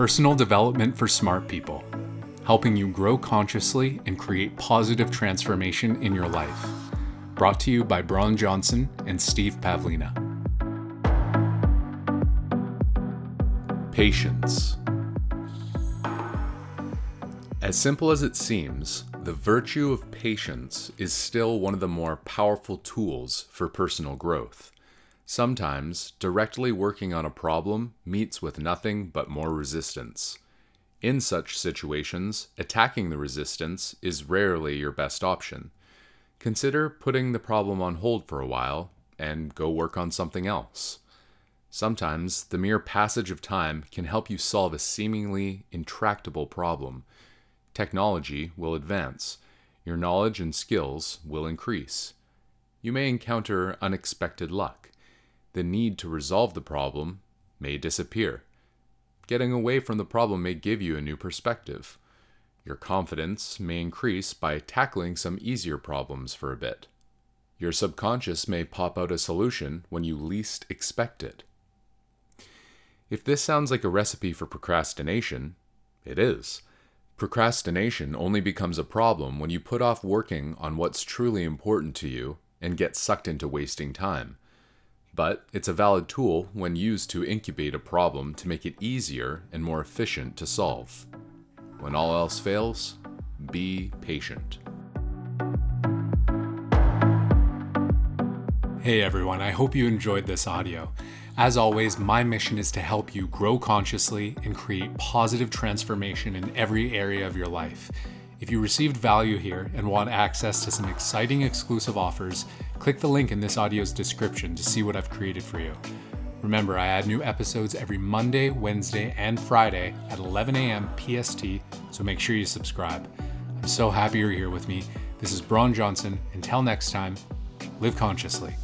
personal development for smart people, helping you grow consciously and create positive transformation in your life. Brought to you by Braun Johnson and Steve Pavlina. Patience. As simple as it seems, the virtue of patience is still one of the more powerful tools for personal growth. Sometimes, directly working on a problem meets with nothing but more resistance. In such situations, attacking the resistance is rarely your best option. Consider putting the problem on hold for a while and go work on something else. Sometimes, the mere passage of time can help you solve a seemingly intractable problem. Technology will advance, your knowledge and skills will increase. You may encounter unexpected luck the need to resolve the problem may disappear. Getting away from the problem may give you a new perspective. Your confidence may increase by tackling some easier problems for a bit. Your subconscious may pop out a solution when you least expect it. If this sounds like a recipe for procrastination, it is. Procrastination only becomes a problem when you put off working on what's truly important to you and get sucked into wasting time but it's a valid tool when used to incubate a problem to make it easier and more efficient to solve. When all else fails, be patient. Hey everyone, I hope you enjoyed this audio. As always, my mission is to help you grow consciously and create positive transformation in every area of your life. If you received value here and want access to some exciting exclusive offers, click the link in this audio's description to see what I've created for you. Remember, I add new episodes every Monday, Wednesday, and Friday at 11 a.m. PST, so make sure you subscribe. I'm so happy you're here with me. This is Braun Johnson. Until next time, live consciously.